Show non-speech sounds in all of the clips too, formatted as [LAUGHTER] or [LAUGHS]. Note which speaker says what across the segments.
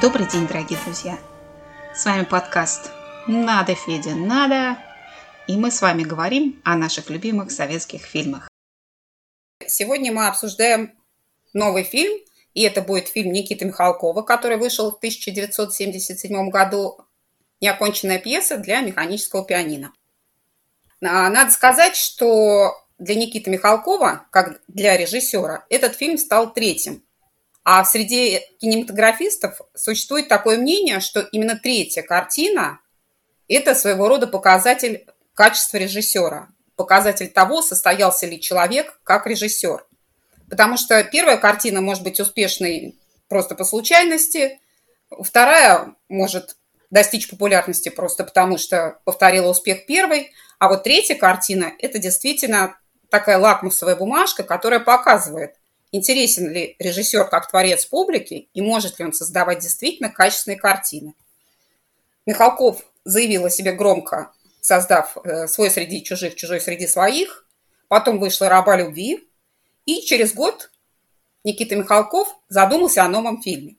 Speaker 1: Добрый день, дорогие друзья! С вами подкаст «Надо, Федя, надо!» И мы с вами говорим о наших любимых советских фильмах.
Speaker 2: Сегодня мы обсуждаем новый фильм, и это будет фильм Никиты Михалкова, который вышел в 1977 году «Неоконченная пьеса для механического пианино». А, надо сказать, что для Никиты Михалкова, как для режиссера, этот фильм стал третьим. А в среде кинематографистов существует такое мнение, что именно третья картина – это своего рода показатель качества режиссера, показатель того, состоялся ли человек как режиссер. Потому что первая картина может быть успешной просто по случайности, вторая может достичь популярности просто потому, что повторила успех первой, а вот третья картина – это действительно такая лакмусовая бумажка, которая показывает, интересен ли режиссер как творец публики и может ли он создавать действительно качественные картины. Михалков заявил о себе громко, создав э, «Свой среди чужих, чужой среди своих», потом вышла «Раба любви», и через год Никита Михалков задумался о новом фильме.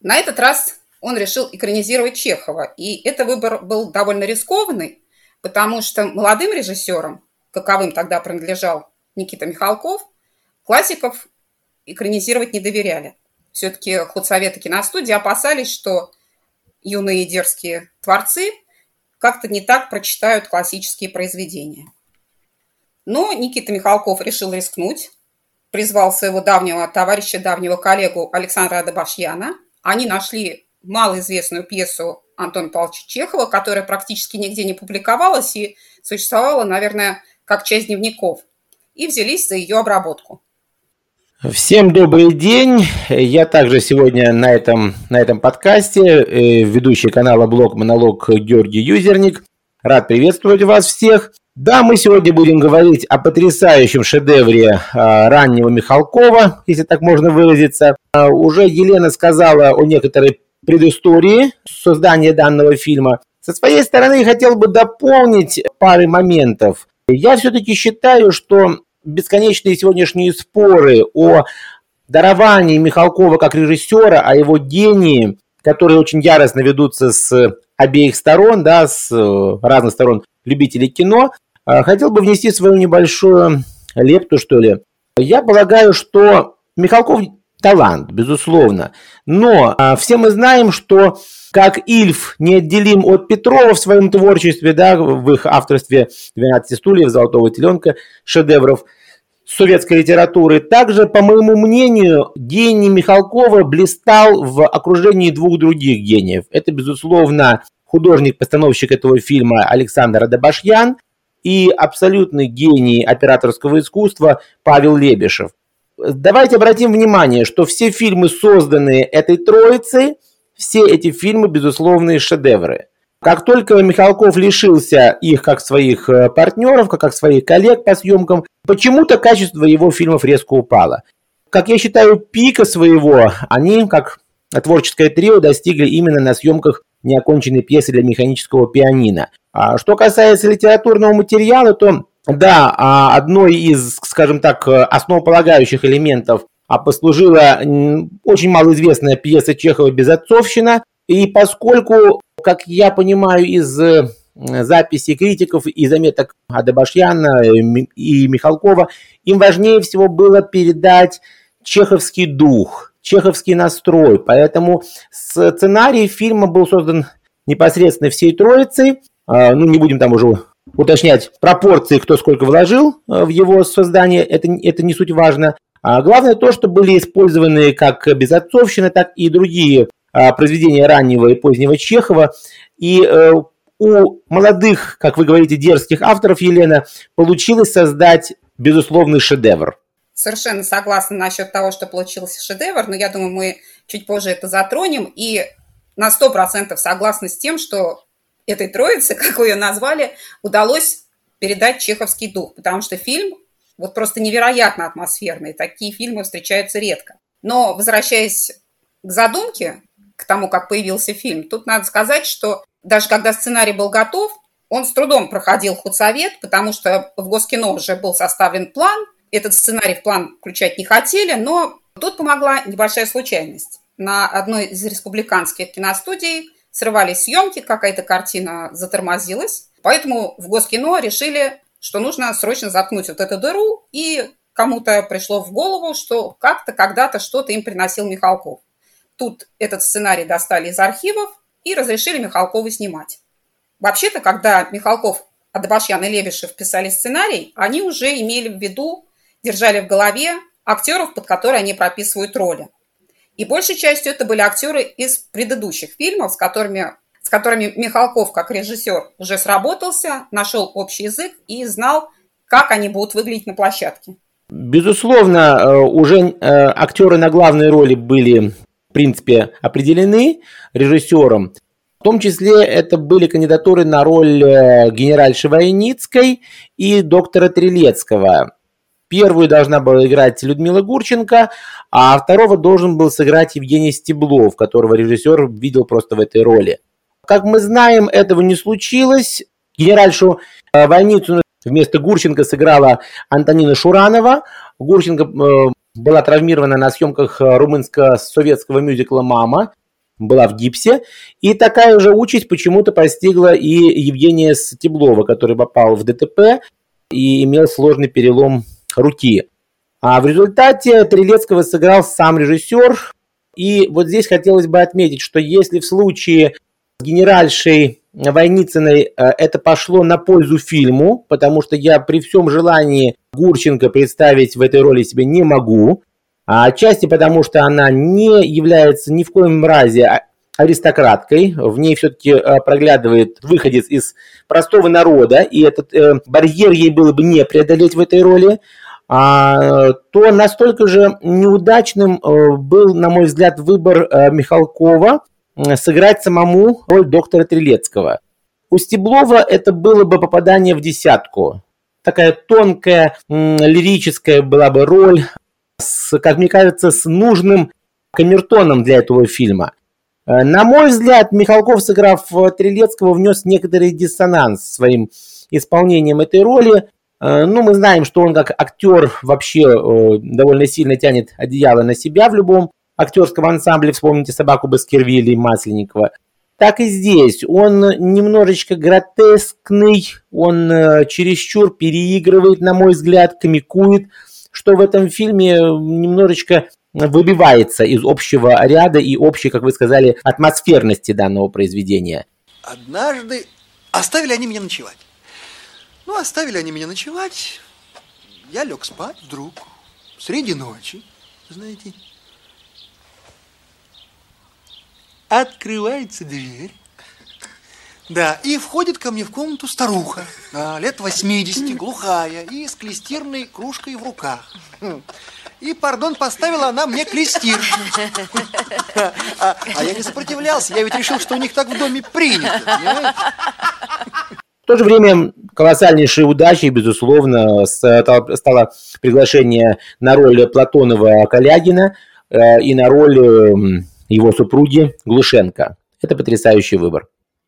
Speaker 2: На этот раз он решил экранизировать Чехова. И это выбор был довольно рискованный, потому что молодым режиссерам, каковым тогда принадлежал Никита Михалков, классиков экранизировать не доверяли. Все-таки худсоветы киностудии опасались, что юные дерзкие творцы как-то не так прочитают классические произведения. Но Никита Михалков решил рискнуть, призвал своего давнего товарища, давнего коллегу Александра Адабашьяна. Они нашли малоизвестную пьесу Антона Павловича Чехова, которая практически нигде не публиковалась и существовала, наверное, как часть дневников, и взялись за ее обработку.
Speaker 3: Всем добрый день. Я также сегодня на этом, на этом подкасте, э, ведущий канала блог «Монолог» Георгий Юзерник. Рад приветствовать вас всех. Да, мы сегодня будем говорить о потрясающем шедевре а, раннего Михалкова, если так можно выразиться. А, уже Елена сказала о некоторой предыстории создания данного фильма. Со своей стороны хотел бы дополнить пары моментов. Я все-таки считаю, что бесконечные сегодняшние споры о даровании Михалкова как режиссера, о его гении, которые очень яростно ведутся с обеих сторон, да, с разных сторон любителей кино, а, хотел бы внести свою небольшую лепту, что ли. Я полагаю, что Михалков талант, безусловно. Но а, все мы знаем, что как Ильф неотделим от Петрова в своем творчестве, да, в их авторстве «12 стульев», «Золотого теленка», шедевров советской литературы. Также, по моему мнению, гений Михалкова блистал в окружении двух других гениев. Это, безусловно, художник-постановщик этого фильма Александр Адабашьян и абсолютный гений операторского искусства Павел Лебешев. Давайте обратим внимание, что все фильмы, созданные этой троицей, все эти фильмы, безусловные шедевры. Как только Михалков лишился их как своих э, партнеров, как своих коллег по съемкам, почему-то качество его фильмов резко упало. Как я считаю, пика своего они, как творческое трио, достигли именно на съемках неоконченной пьесы для механического пианино. А что касается литературного материала, то да, а одной из, скажем так, основополагающих элементов а послужила очень малоизвестная пьеса Чехова «Безотцовщина». И поскольку, как я понимаю из э, записей критиков и заметок Адабашьяна и Михалкова, им важнее всего было передать чеховский дух, чеховский настрой. Поэтому сценарий фильма был создан непосредственно всей троицей. А, ну, не будем там уже уточнять пропорции, кто сколько вложил э, в его создание, это, это не суть важно. А главное то, что были использованы как безотцовщина, так и другие а, произведения раннего и позднего Чехова. И э, у молодых, как вы говорите, дерзких авторов, Елена, получилось создать безусловный шедевр.
Speaker 2: Совершенно согласна насчет того, что получился шедевр, но я думаю, мы чуть позже это затронем. И на 100% согласна с тем, что этой троице, [LAUGHS] как вы ее назвали, удалось передать чеховский дух, потому что фильм вот просто невероятно атмосферный. Такие фильмы встречаются редко. Но возвращаясь к задумке, к тому, как появился фильм, тут надо сказать, что даже когда сценарий был готов, он с трудом проходил худсовет, потому что в Госкино уже был составлен план. Этот сценарий в план включать не хотели, но тут помогла небольшая случайность. на одной из республиканских киностудий срывались съемки, какая-то картина затормозилась. Поэтому в Госкино решили, что нужно срочно заткнуть вот эту дыру, и кому-то пришло в голову, что как-то когда-то что-то им приносил Михалков. Тут этот сценарий достали из архивов и разрешили Михалкову снимать. Вообще-то, когда Михалков, Адабашьян и Лебешев писали сценарий, они уже имели в виду, держали в голове актеров, под которые они прописывают роли. И большей частью это были актеры из предыдущих фильмов, с которыми, с которыми Михалков, как режиссер, уже сработался, нашел общий язык и знал, как они будут выглядеть на площадке.
Speaker 3: Безусловно, э, уже э, актеры на главной роли были, в принципе, определены режиссером. В том числе это были кандидатуры на роль э, генеральши Войницкой и доктора Трилецкого. Первую должна была играть Людмила Гурченко, а второго должен был сыграть Евгений Стеблов, которого режиссер видел просто в этой роли. Как мы знаем, этого не случилось. Генеральшу Войницу вместо Гурченко сыграла Антонина Шуранова. Гурченко э, была травмирована на съемках румынско-советского мюзикла «Мама», была в гипсе. И такая же участь почему-то постигла и Евгения Стеблова, который попал в ДТП и имел сложный перелом руки. А в результате Трилецкого сыграл сам режиссер. И вот здесь хотелось бы отметить, что если в случае с генеральшей Войницыной э, это пошло на пользу фильму, потому что я при всем желании Гурченко представить в этой роли себе не могу. А отчасти потому, что она не является ни в коем разе аристократкой, в ней все-таки э, проглядывает выходец из простого народа, и этот э, барьер ей было бы не преодолеть в этой роли, а, то настолько же неудачным э, был, на мой взгляд, выбор Михалкова сыграть самому роль доктора Трилецкого. У Стеблова это было бы попадание в десятку. Такая тонкая, лирическая была бы роль, с, как мне кажется, с нужным камертоном для этого фильма. Э, на мой взгляд, Михалков, сыграв Трилецкого, внес некоторый диссонанс своим исполнением этой роли. Э, ну, мы знаем, что он как актер вообще э, довольно сильно тянет одеяло на себя в любом актерском ансамбле. Вспомните «Собаку Баскервилля» и Масленникова. Так и здесь. Он немножечко гротескный, он чересчур переигрывает, на мой взгляд, комикует – что в этом фильме немножечко выбивается из общего ряда и общей, как вы сказали, атмосферности данного произведения.
Speaker 4: Однажды оставили они меня ночевать. Ну, оставили они меня ночевать. Я лег спать вдруг, среди ночи, знаете. Открывается дверь. Да, и входит ко мне в комнату старуха, лет 80, глухая, и с клестирной кружкой в руках. И, пардон, поставила она мне клестир. [LAUGHS] А, а я не сопротивлялся, я ведь решил, что у них так в доме принято, понимаете?
Speaker 3: В то же время колоссальнейшей удачей, безусловно, стало приглашение на роль Платонова Калягина э, и на роль эм, его супруги Глушенко. Это потрясающий выбор.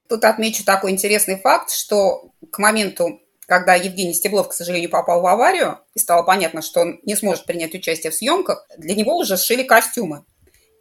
Speaker 2: Тут отмечу такой интересный факт, что к моменту, когда Евгений Стеблов, к сожалению, попал в аварию, и стало понятно, что он не сможет принять участие в съемках, для него уже сшили костюмы.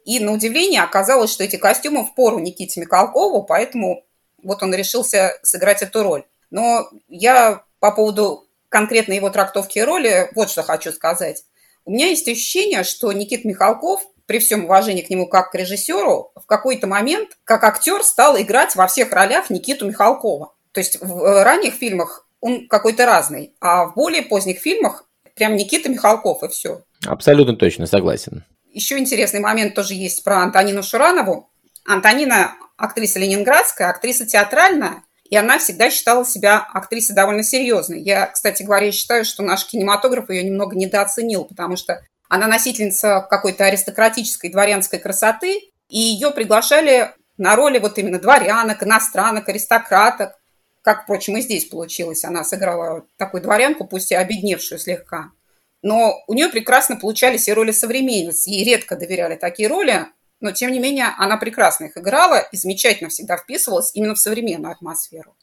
Speaker 2: И на удивление оказалось, что эти костюмы в пору Никите Михалкову, поэтому вот он решился сыграть эту роль. Но я по поводу конкретно его трактовки роли вот что хочу сказать. У меня есть ощущение, что Никит Михалков при всем уважении к нему как к режиссеру, в какой-то момент, как актер, стал играть во всех ролях Никиту Михалкова. То есть в э, ранних фильмах он какой-то разный, а в более поздних фильмах прям Никита Михалков и все.
Speaker 3: Абсолютно точно, согласен.
Speaker 2: Еще интересный момент тоже есть про Антонину Шуранову. Антонина актриса ленинградская, актриса театральная, и она всегда считала себя актрисой довольно серьезной. Я, кстати говоря, считаю, что наш кинематограф ее немного недооценил, потому что она носительница какой-то аристократической дворянской красоты, и ее приглашали на роли вот именно дворянок, иностранок, аристократок. Как, впрочем, и здесь получилось. Она сыграла такую дворянку, пусть и обедневшую слегка. Но у нее прекрасно получались и роли современниц. Ей редко доверяли такие роли, но, тем не менее, она прекрасно их играла и замечательно всегда вписывалась именно в современную атмосферу.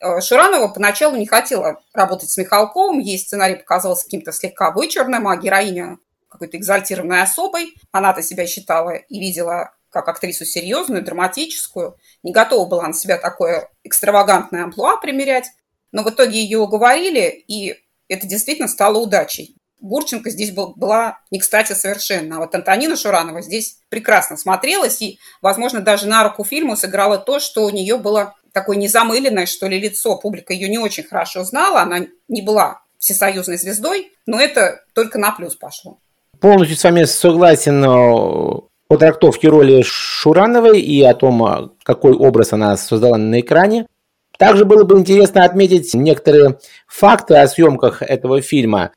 Speaker 2: Э, Шуранова поначалу не хотела работать с Михалковым, ей сценарий показался каким-то слегка вычурным, а героиня какой-то экзальтированной особой. Она-то себя считала и видела как актрису серьезную, драматическую. Не готова была на себя такое экстравагантное амплуа примерять. Но в итоге ее уговорили, и это действительно стало удачей. Гурченко здесь был, была не кстати совершенно. А вот Антонина Шуранова здесь прекрасно смотрелась, и, возможно, даже на руку фильму сыграла то, что у нее было такое незамыленное, что ли, лицо. Публика ее не очень хорошо знала, она не была всесоюзной звездой, но это только на плюс пошло.
Speaker 3: Полностью с вами согласен э, о трактовке роли Шурановой и о том, э, какой образ она создала на экране. Также было бы интересно отметить некоторые факты о съемках этого фильма.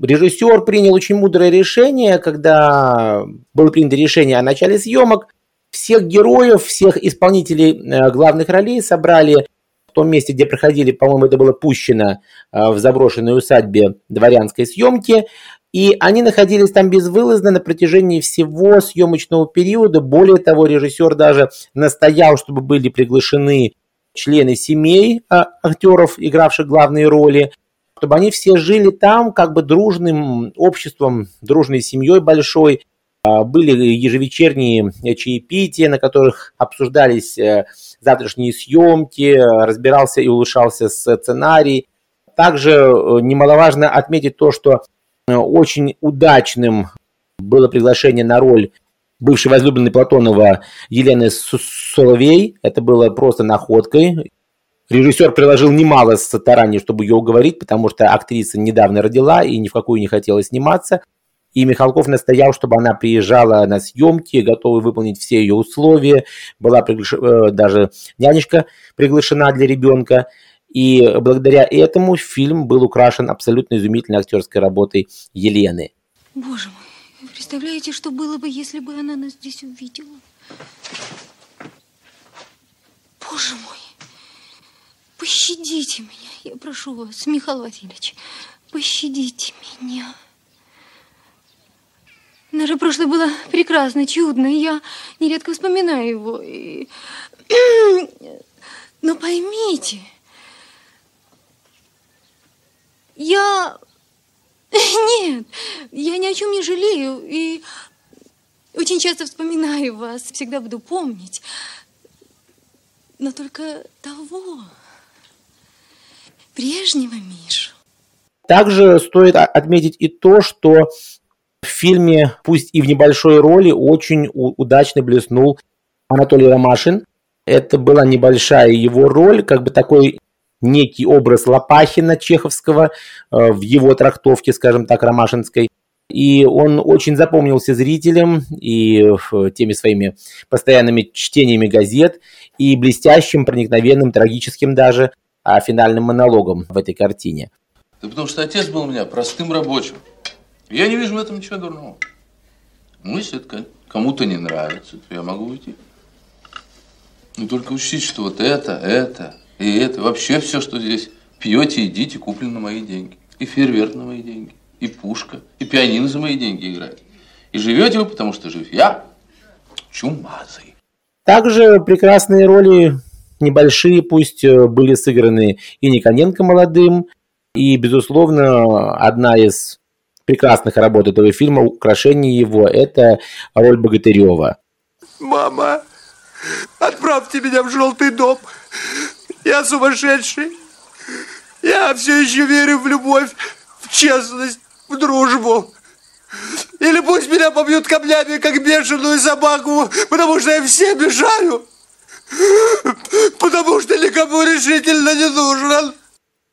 Speaker 3: Режиссер принял очень мудрое решение, когда было принято решение о начале съемок. Всех героев, всех исполнителей э, главных ролей собрали в том месте, где проходили, по-моему, это было пущено в заброшенной усадьбе дворянской съемки. И они находились там безвылазно на протяжении всего съемочного периода. Более того, режиссер даже настоял, чтобы были приглашены члены семей а, актеров, игравших главные роли, чтобы они все жили там как бы дружным обществом, дружной семьей большой. А, были ежевечерние чаепития, на которых обсуждались э, завтрашние съемки, разбирался и улучшался сценарий. Также э, немаловажно отметить то, что очень удачным было приглашение на роль бывшей возлюбленной Платонова Елены Соловей. Это было просто находкой. Режиссер приложил немало стараний, чтобы ее уговорить, потому что актриса недавно родила и ни в какую не хотела сниматься. И Михалков настоял, чтобы она приезжала на съемки, готовый выполнить все ее условия. Была приглаш... Э, даже нянечка приглашена для ребенка. И благодаря этому фильм был украшен абсолютно изумительной актерской работой Елены.
Speaker 5: Боже мой, вы представляете, что было бы, если бы она нас здесь увидела? Боже мой, пощадите меня, я прошу вас, Михаил Васильевич, пощадите меня. Наше прошлое было прекрасно, чудно, и я нередко вспоминаю его. И... [CLEARS THROAT] Но поймите, я... [LAUGHS] Нет, я ни о чем не жалею и очень часто вспоминаю вас, всегда буду помнить. Но только того, прежнего Мишу.
Speaker 3: Также стоит отметить и то, что в фильме, пусть и в небольшой роли, очень удачно блеснул Анатолий Ромашин. Это была небольшая его роль, как бы такой некий образ Лопахина чеховского э, в его трактовке, скажем так, ромашинской. И он очень запомнился зрителям и теми своими постоянными чтениями газет и блестящим, проникновенным, трагическим даже а финальным монологом в этой картине.
Speaker 6: Да потому что отец был у меня простым рабочим. Я не вижу в этом ничего дурного. Если это кому-то не нравится, то я могу уйти. Но только учтите, что вот это, это, и это, вообще все, что здесь пьете, едите, куплено на мои деньги. И фейерверк на мои деньги, и пушка, и пианино за мои деньги играет. И живете вы, потому что жив я чумазый.
Speaker 3: Также прекрасные роли, небольшие пусть, э, были сыграны и Никоненко молодым, и, безусловно, одна из прекрасных работ этого фильма, украшение его, это роль Богатырева.
Speaker 4: Мама, отправьте меня в желтый дом. Я сумасшедший. Я все еще верю в любовь, в честность, в дружбу. Или пусть меня побьют камнями, как бешеную собаку, потому что я всем мешаю. Потому что никому решительно не нужен.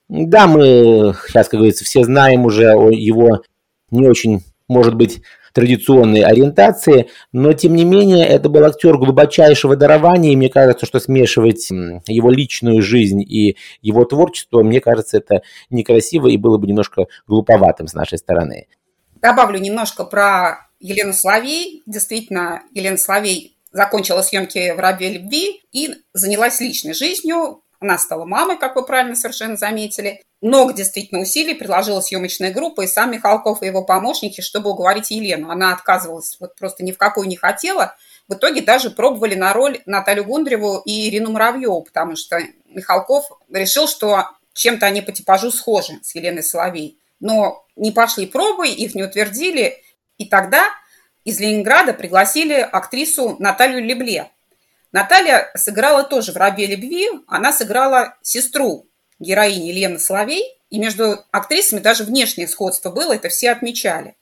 Speaker 3: Да, мы сейчас, как говорится, все знаем уже о его не очень, может быть, традиционной ориентации, но тем не менее это был актер глубочайшего дарования, и мне кажется, что смешивать его личную жизнь и его творчество, мне кажется, это некрасиво и было бы немножко глуповатым с нашей стороны.
Speaker 2: Добавлю немножко про Елену Соловей. Действительно, Елена Соловей закончила съемки в «Рабе любви» и занялась личной жизнью. Она стала мамой, как вы правильно совершенно заметили. Много действительно усилий приложила съемочная группа и сам Михалков и его помощники, чтобы уговорить Елену. Она отказывалась, вот просто ни в какую не хотела. В итоге даже пробовали на роль Наталью Гундреву и Ирину Муравьеву, потому что Михалков решил, что чем-то они по типажу схожи с Еленой Соловей. Но не пошли пробы, их не утвердили, И тогда из Ленинграда пригласили актрису Наталью Лебле. Наталья сыграла тоже в «Рабе любви». Она сыграла сестру героини Лены Соловей. И между актрисами даже внешнее сходство было, это все отмечали.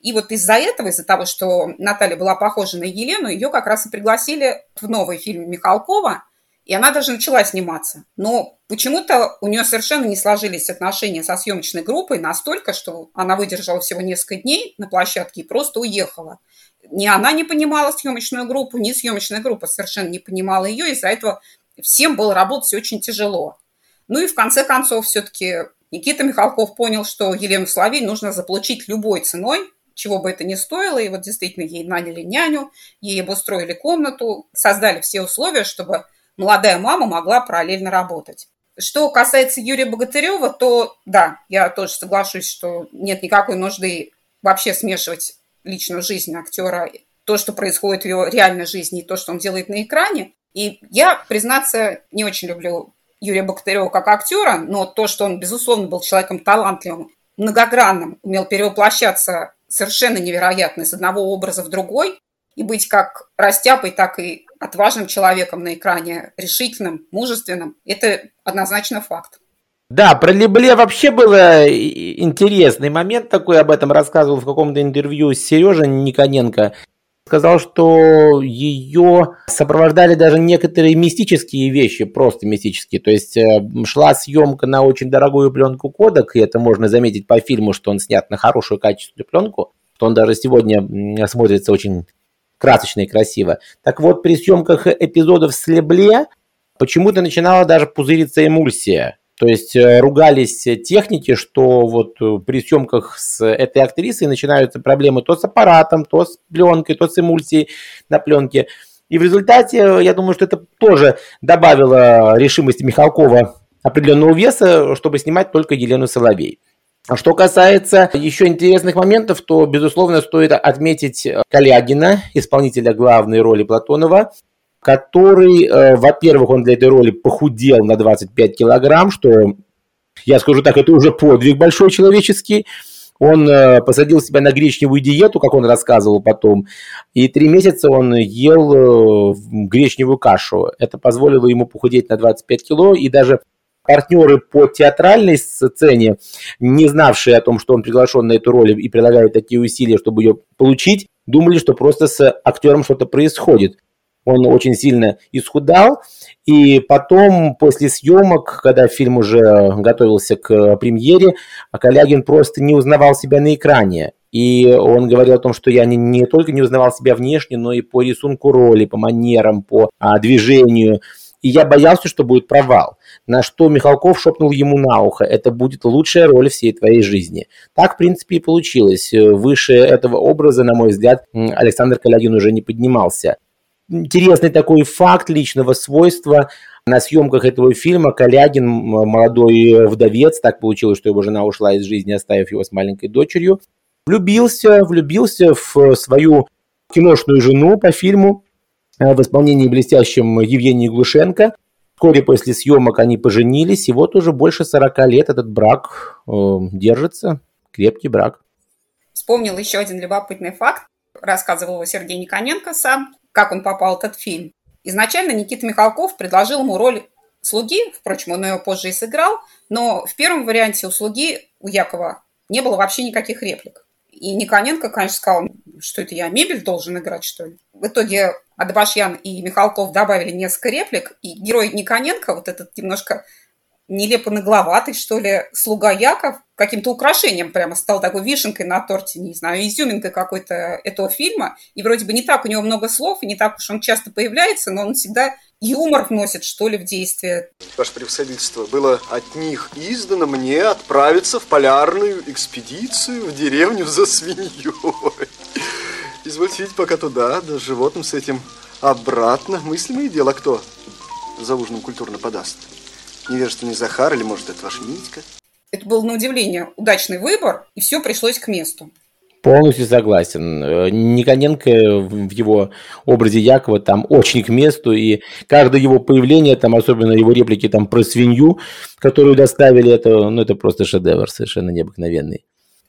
Speaker 2: И вот из-за этого, из-за того, что Наталья была похожа на Елену, ее как раз и пригласили в новый фильм Михалкова, и она даже начала сниматься. Но почему-то у нее совершенно не сложились отношения со съемочной группой настолько, что она выдержала всего несколько дней на площадке и просто уехала. Ни она не понимала съемочную группу, ни съемочная группа совершенно не понимала ее, из-за этого всем было работать очень тяжело. Ну и в конце концов все-таки Никита Михалков понял, что Елену Соловей нужно заполучить любой ценой, чего бы это ни стоило. И вот действительно ей наняли няню, ей обустроили комнату, создали все условия, чтобы молодая мама могла параллельно работать. Что касается Юрия Богатырева, то да, я тоже соглашусь, что нет никакой нужды вообще смешивать личную жизнь актера, то, что происходит в его реальной жизни, и то, что он делает на экране. И я, признаться, не очень люблю Юрия Богатырева как актера, но то, что он, безусловно, был человеком талантливым, многогранным, умел перевоплощаться совершенно невероятно из одного образа в другой, и быть как растяпой, так и отважным человеком на экране, решительным, мужественным, это однозначно факт.
Speaker 3: Да, про Лебле вообще был интересный момент такой, об этом рассказывал в каком-то интервью Сережа Никоненко. Сказал, что ее сопровождали даже некоторые мистические вещи, просто мистические. То есть э, шла съемка на очень дорогую пленку кодек, и это можно заметить по фильму, что он снят на хорошую качественную пленку, что он даже сегодня смотрится очень красочно и красиво. Так вот, при съемках эпизодов с Лебле почему-то начинала даже пузыриться эмульсия. То есть э, ругались техники, что вот э, при съемках с этой актрисой начинаются проблемы то с аппаратом, то с пленкой, то с эмульсией на пленке. И в результате, я думаю, что это тоже добавило решимости Михалкова определенного веса, чтобы снимать только Елену Соловей. А что касается еще интересных моментов, то, безусловно, стоит отметить Калягина, исполнителя главной роли Платонова, который, э, во-первых, он для этой роли похудел на 25 килограмм, что, я скажу так, это уже подвиг большой человеческий. Он э, посадил себя на гречневую диету, как он рассказывал потом, и три месяца он ел э, гречневую кашу. Это позволило ему похудеть на 25 кило, и даже партнеры по театральной сцене, не знавшие о том, что он приглашен на эту роль и прилагают такие усилия, чтобы ее получить, думали, что просто с актером что-то происходит. Он очень сильно исхудал, и потом, после съемок, когда фильм уже готовился к премьере, Калягин просто не узнавал себя на экране. И он говорил о том, что я не, не только не узнавал себя внешне, но и по рисунку роли, по манерам, по а, движению. И я боялся, что будет провал. На что Михалков шепнул ему на ухо, это будет лучшая роль всей твоей жизни. Так, в принципе, и получилось. Выше этого образа, на мой взгляд, Александр Калягин уже не поднимался. Интересный такой факт личного свойства. На съемках этого фильма Калягин, молодой вдовец, так получилось, что его жена ушла из жизни, оставив его с маленькой дочерью, влюбился, влюбился в свою киношную жену по фильму, Э, в исполнении блестящем Евгении Глушенко. Вскоре после съемок они поженились, и вот уже больше 40 лет этот брак э, держится, крепкий брак.
Speaker 2: Вспомнил еще один любопытный факт. Рассказывал Сергей Никоненко сам, как он попал в этот фильм. Изначально Никита Михалков предложил ему роль слуги, впрочем, он ее позже и сыграл, но в первом варианте у слуги, у Якова, не было вообще никаких реплик. И Никоненко, конечно, сказал, что это я мебель должен играть, что ли. В итоге Адабашьян и Михалков добавили несколько реплик, и герой Никоненко, вот этот немножко нелепо нагловатый, что ли, слуга Яков, каким-то украшением прямо стал такой вишенкой на торте, не знаю, изюминкой какой-то этого фильма. И вроде бы не так у него много слов, и не так уж он часто появляется, но он всегда юмор вносит, что ли, в действие.
Speaker 7: Ваше превосходительство, было от них издано мне отправиться в полярную экспедицию в деревню за свиньей. Извольте видеть, пока туда, да животным с этим обратно. Мыслимое дело, кто за ужином культурно подаст. Невежественный Захар или, может, это ваш Митька?
Speaker 2: Это был, на удивление, удачный выбор, и все пришлось к месту.
Speaker 3: Полностью согласен. Э, Никоненко в его образе Якова там очень к месту, и каждое его появление, там особенно его реплики там про свинью, которую доставили, это, ну, это просто шедевр совершенно необыкновенный.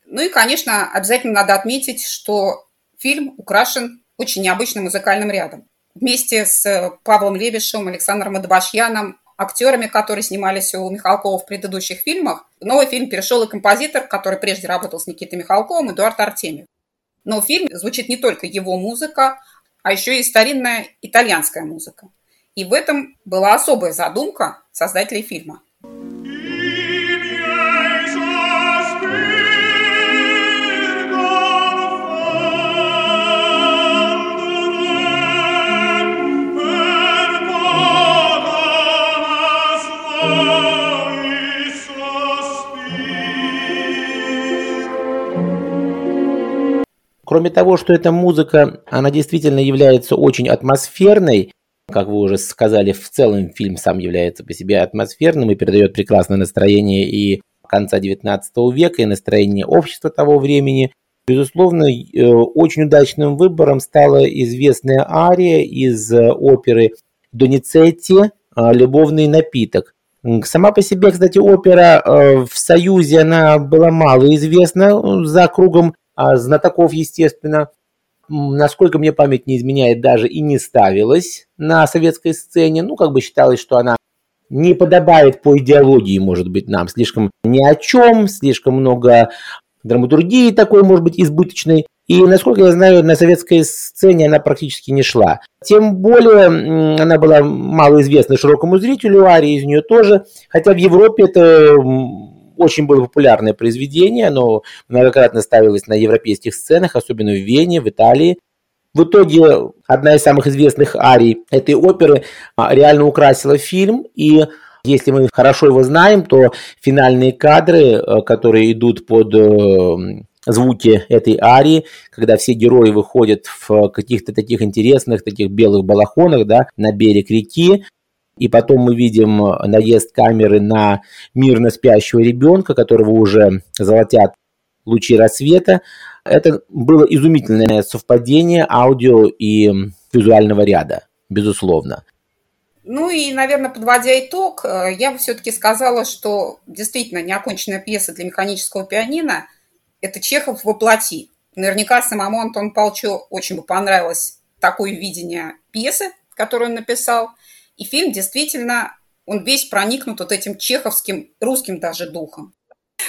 Speaker 2: Ну и, конечно, обязательно надо отметить, что фильм украшен очень необычным музыкальным рядом. Вместе с Павлом Лебешевым, Александром Адабашьяном, актерами, которые снимались у Михалкова в предыдущих фильмах, в новый фильм перешел и композитор, который прежде работал с Никитой Михалковым, Эдуард Артемьев. Но в фильме звучит не только его музыка, а еще и старинная итальянская музыка. И в этом была особая задумка создателей фильма.
Speaker 3: Кроме того, что эта музыка, она действительно является очень атмосферной, как вы уже сказали, в целом фильм сам является по себе атмосферным и передает прекрасное настроение и конца XIX века, и настроение общества того времени. Безусловно, э, очень удачным выбором стала известная ария из оперы Доницетти «Любовный напиток». Сама по себе, кстати, опера э, в Союзе, она была мало известна за кругом знатоков, естественно, насколько мне память не изменяет, даже и не ставилась на советской сцене. Ну, как бы считалось, что она не подобает по идеологии, может быть, нам. Слишком ни о чем, слишком много драматургии такой, может быть, избыточной. И, насколько я знаю, на советской сцене она практически не шла. Тем более, она была малоизвестна широкому зрителю, ария из нее тоже. Хотя в Европе это очень было популярное произведение, оно многократно ставилось на европейских сценах, особенно в Вене, в Италии. В итоге одна из самых известных арий этой оперы а, реально украсила фильм, и если мы хорошо его знаем, то финальные кадры, э, которые идут под э, звуки этой арии, когда все герои выходят в каких-то таких интересных, таких белых балахонах, да, на берег реки, и потом мы видим э, наезд камеры на мирно спящего ребенка, которого уже золотят лучи рассвета. Это было изумительное совпадение аудио и визуального ряда, безусловно.
Speaker 2: Ну и, наверное, подводя итог, э, я бы все-таки сказала, что действительно неоконченная пьеса для механического пианино – это Чехов воплоти. Наверняка самому Антону Павловичу очень бы понравилось такое видение пьесы, которую он написал – и фильм действительно, он весь проникнут вот этим чеховским, русским даже духом.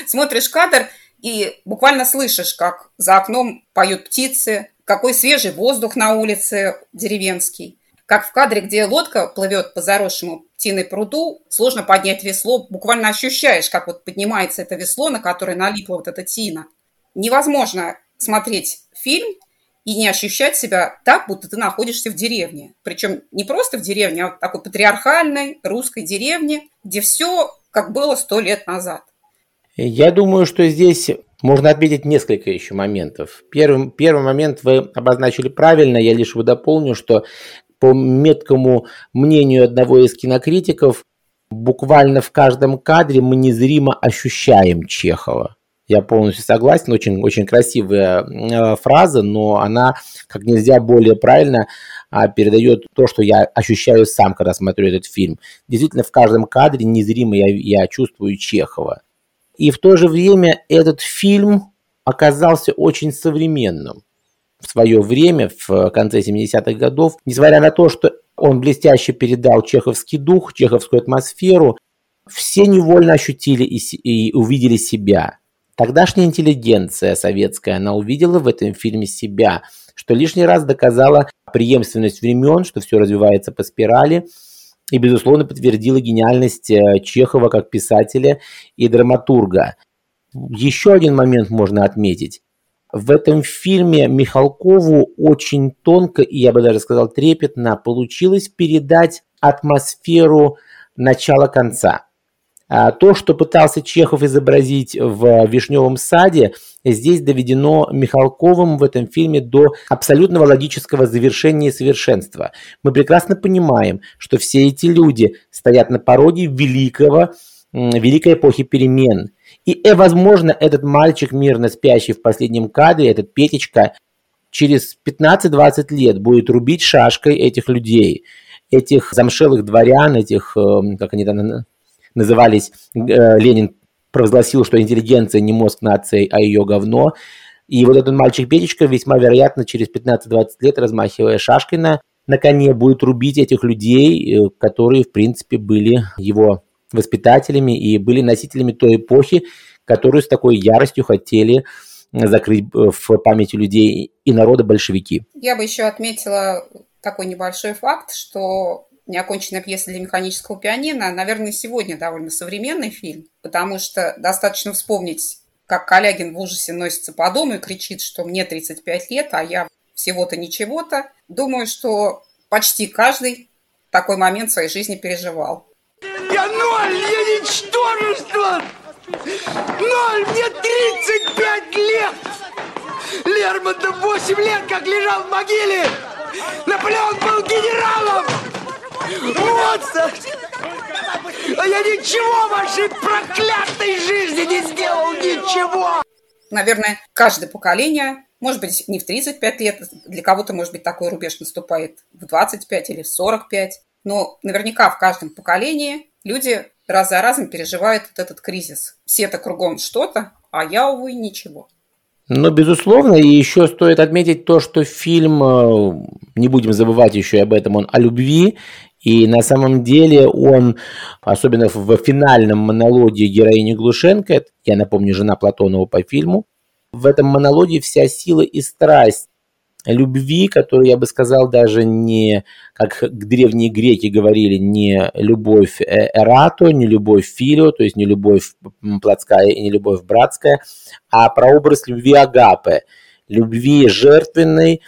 Speaker 2: Смотришь кадр и буквально слышишь, как за окном поют птицы, какой свежий воздух на улице деревенский. Как в кадре, где лодка плывет по заросшему птиной пруду, сложно поднять весло, буквально ощущаешь, как вот поднимается это весло, на которое налипла вот эта тина. Невозможно смотреть фильм и не ощущать себя так, будто ты находишься в деревне. Причем не просто в деревне, а в такой патриархальной русской деревне, где все как было сто лет назад.
Speaker 3: Я думаю, что здесь можно отметить несколько еще моментов. Первый, первый момент вы обозначили правильно, я лишь дополню, что по меткому мнению одного из кинокритиков, буквально в каждом кадре мы незримо ощущаем Чехова. Я полностью согласен, очень, очень красивая э, фраза, но она как нельзя более правильно а, передает то, что я ощущаю сам, когда смотрю этот фильм. Действительно, в каждом кадре незримо я, я чувствую Чехова. И в то же время этот фильм оказался очень современным в свое время, в конце 70-х годов, несмотря на то, что он блестяще передал чеховский дух, чеховскую атмосферу, все невольно ощутили и, и увидели себя. Тогдашняя интеллигенция советская, она увидела в этом фильме себя, что лишний раз доказала преемственность времен, что все развивается по спирали, и, безусловно, подтвердила гениальность э, Чехова как писателя и драматурга. Еще один момент можно отметить. В этом фильме Михалкову очень тонко, и я бы даже сказал трепетно, получилось передать атмосферу начала-конца. А то, что пытался Чехов изобразить в «Вишневом саде», здесь доведено Михалковым в этом фильме до абсолютного логического завершения и совершенства. Мы прекрасно понимаем, что все эти люди стоят на пороге великого, великой эпохи перемен. И, э, возможно, этот мальчик, мирно спящий в последнем кадре, этот Петечка, через 15-20 лет будет рубить шашкой этих людей, этих замшелых дворян, этих, эм, как они там назывались э, Ленин провозгласил, что интеллигенция не мозг нации, а ее говно. И вот этот мальчик Петечка весьма вероятно через 15-20 лет, размахивая шашкой на, на коне, будет рубить этих людей, э, которые, в принципе, были его воспитателями и были носителями той эпохи, которую с такой яростью хотели закрыть э, в памяти людей и народа большевики.
Speaker 2: Я бы еще отметила такой небольшой факт, что неоконченная пьеса для механического пианино, наверное, сегодня довольно современный фильм, потому что достаточно вспомнить, как Калягин в ужасе носится по дому и кричит, что мне 35 лет, а я всего-то ничего-то. Думаю, что почти каждый такой момент в своей жизни переживал.
Speaker 8: Я ноль, я ничтожество! Ноль, мне 35 лет! Лермонтов 8 лет как лежал в могиле! Наполеон был генералом! Вот! А я ничего в вашей проклятой жизни не сделал, ничего!
Speaker 2: Наверное, каждое поколение, может быть, не в 35 лет, для кого-то, может быть, такой рубеж наступает в 25 или в 45, но наверняка в каждом поколении люди раз за разом переживают вот этот кризис. Все-то кругом что-то, а я, увы, ничего.
Speaker 3: Но, безусловно, и еще стоит отметить то, что фильм, э, не будем забывать еще об этом, он о любви, и на самом деле он, особенно в финальном монологе героини Глушенко, я напомню, жена Платонова по фильму, в этом монологе вся сила и страсть любви, которую я бы сказал даже не, как древние греки говорили, не любовь э, эрато, не любовь филио, то есть не любовь плотская и не любовь братская, а прообраз любви агапы, любви жертвенной,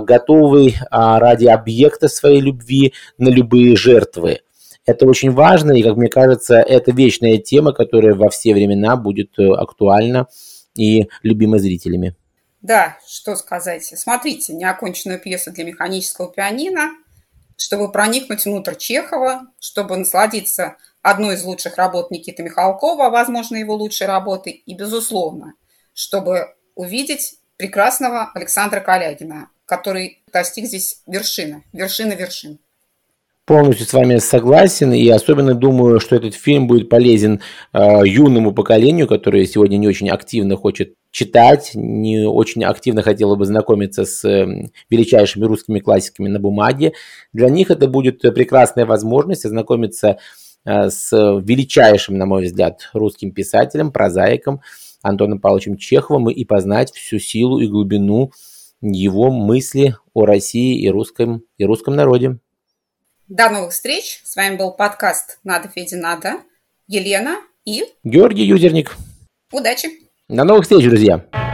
Speaker 3: готовый а, ради объекта своей любви на любые жертвы. Это очень важно, и, как мне кажется, это вечная тема, которая во все времена будет э, актуальна и любима зрителями.
Speaker 2: Да, что сказать. Смотрите, неоконченную пьесу для механического пианино, чтобы проникнуть внутрь Чехова, чтобы насладиться одной из лучших работ Никиты Михалкова, возможно, его лучшей работы, и, безусловно, чтобы увидеть прекрасного Александра Калягина, который достиг здесь вершины, вершины вершин.
Speaker 3: Полностью с вами согласен, и особенно думаю, что этот фильм будет полезен э, юному поколению, которое сегодня не очень активно хочет читать, не очень активно хотела бы знакомиться с величайшими русскими классиками на бумаге. Для них это будет прекрасная возможность ознакомиться э, с величайшим, на мой взгляд, русским писателем, прозаиком Антоном Павловичем Чеховым и познать всю силу и глубину его мысли о России и русском, и русском народе.
Speaker 2: До новых встреч. С вами был подкаст «Надо, Федя, надо». Елена и...
Speaker 3: Георгий Юзерник.
Speaker 2: Удачи!
Speaker 3: До новых встреч, друзья!